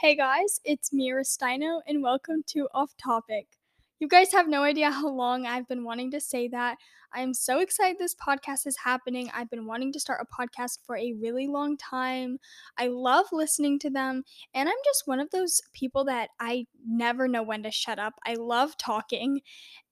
Hey guys, it's Mia Ristaino, and welcome to Off Topic. You guys have no idea how long I've been wanting to say that. I am so excited this podcast is happening. I've been wanting to start a podcast for a really long time. I love listening to them, and I'm just one of those people that I never know when to shut up. I love talking,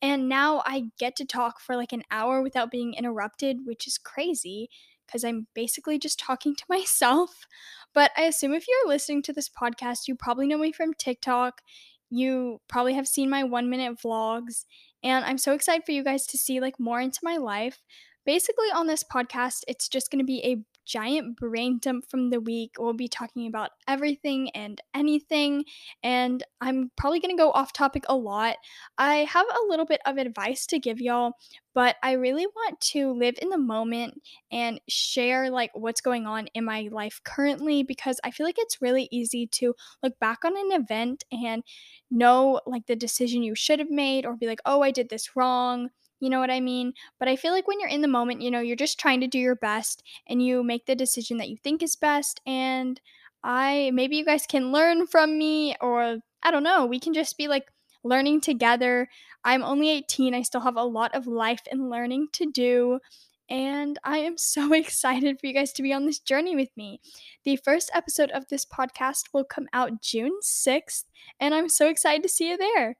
and now I get to talk for like an hour without being interrupted, which is crazy because I'm basically just talking to myself. But I assume if you're listening to this podcast, you probably know me from TikTok. You probably have seen my one minute vlogs, and I'm so excited for you guys to see like more into my life. Basically, on this podcast, it's just going to be a giant brain dump from the week. We'll be talking about everything and anything, and I'm probably going to go off topic a lot. I have a little bit of advice to give y'all, but I really want to live in the moment and share like what's going on in my life currently because I feel like it's really easy to look back on an event and know like the decision you should have made or be like, "Oh, I did this wrong." You know what I mean? But I feel like when you're in the moment, you know, you're just trying to do your best and you make the decision that you think is best and I maybe you guys can learn from me or I don't know, we can just be like learning together. I'm only 18. I still have a lot of life and learning to do. And I am so excited for you guys to be on this journey with me. The first episode of this podcast will come out June 6th, and I'm so excited to see you there.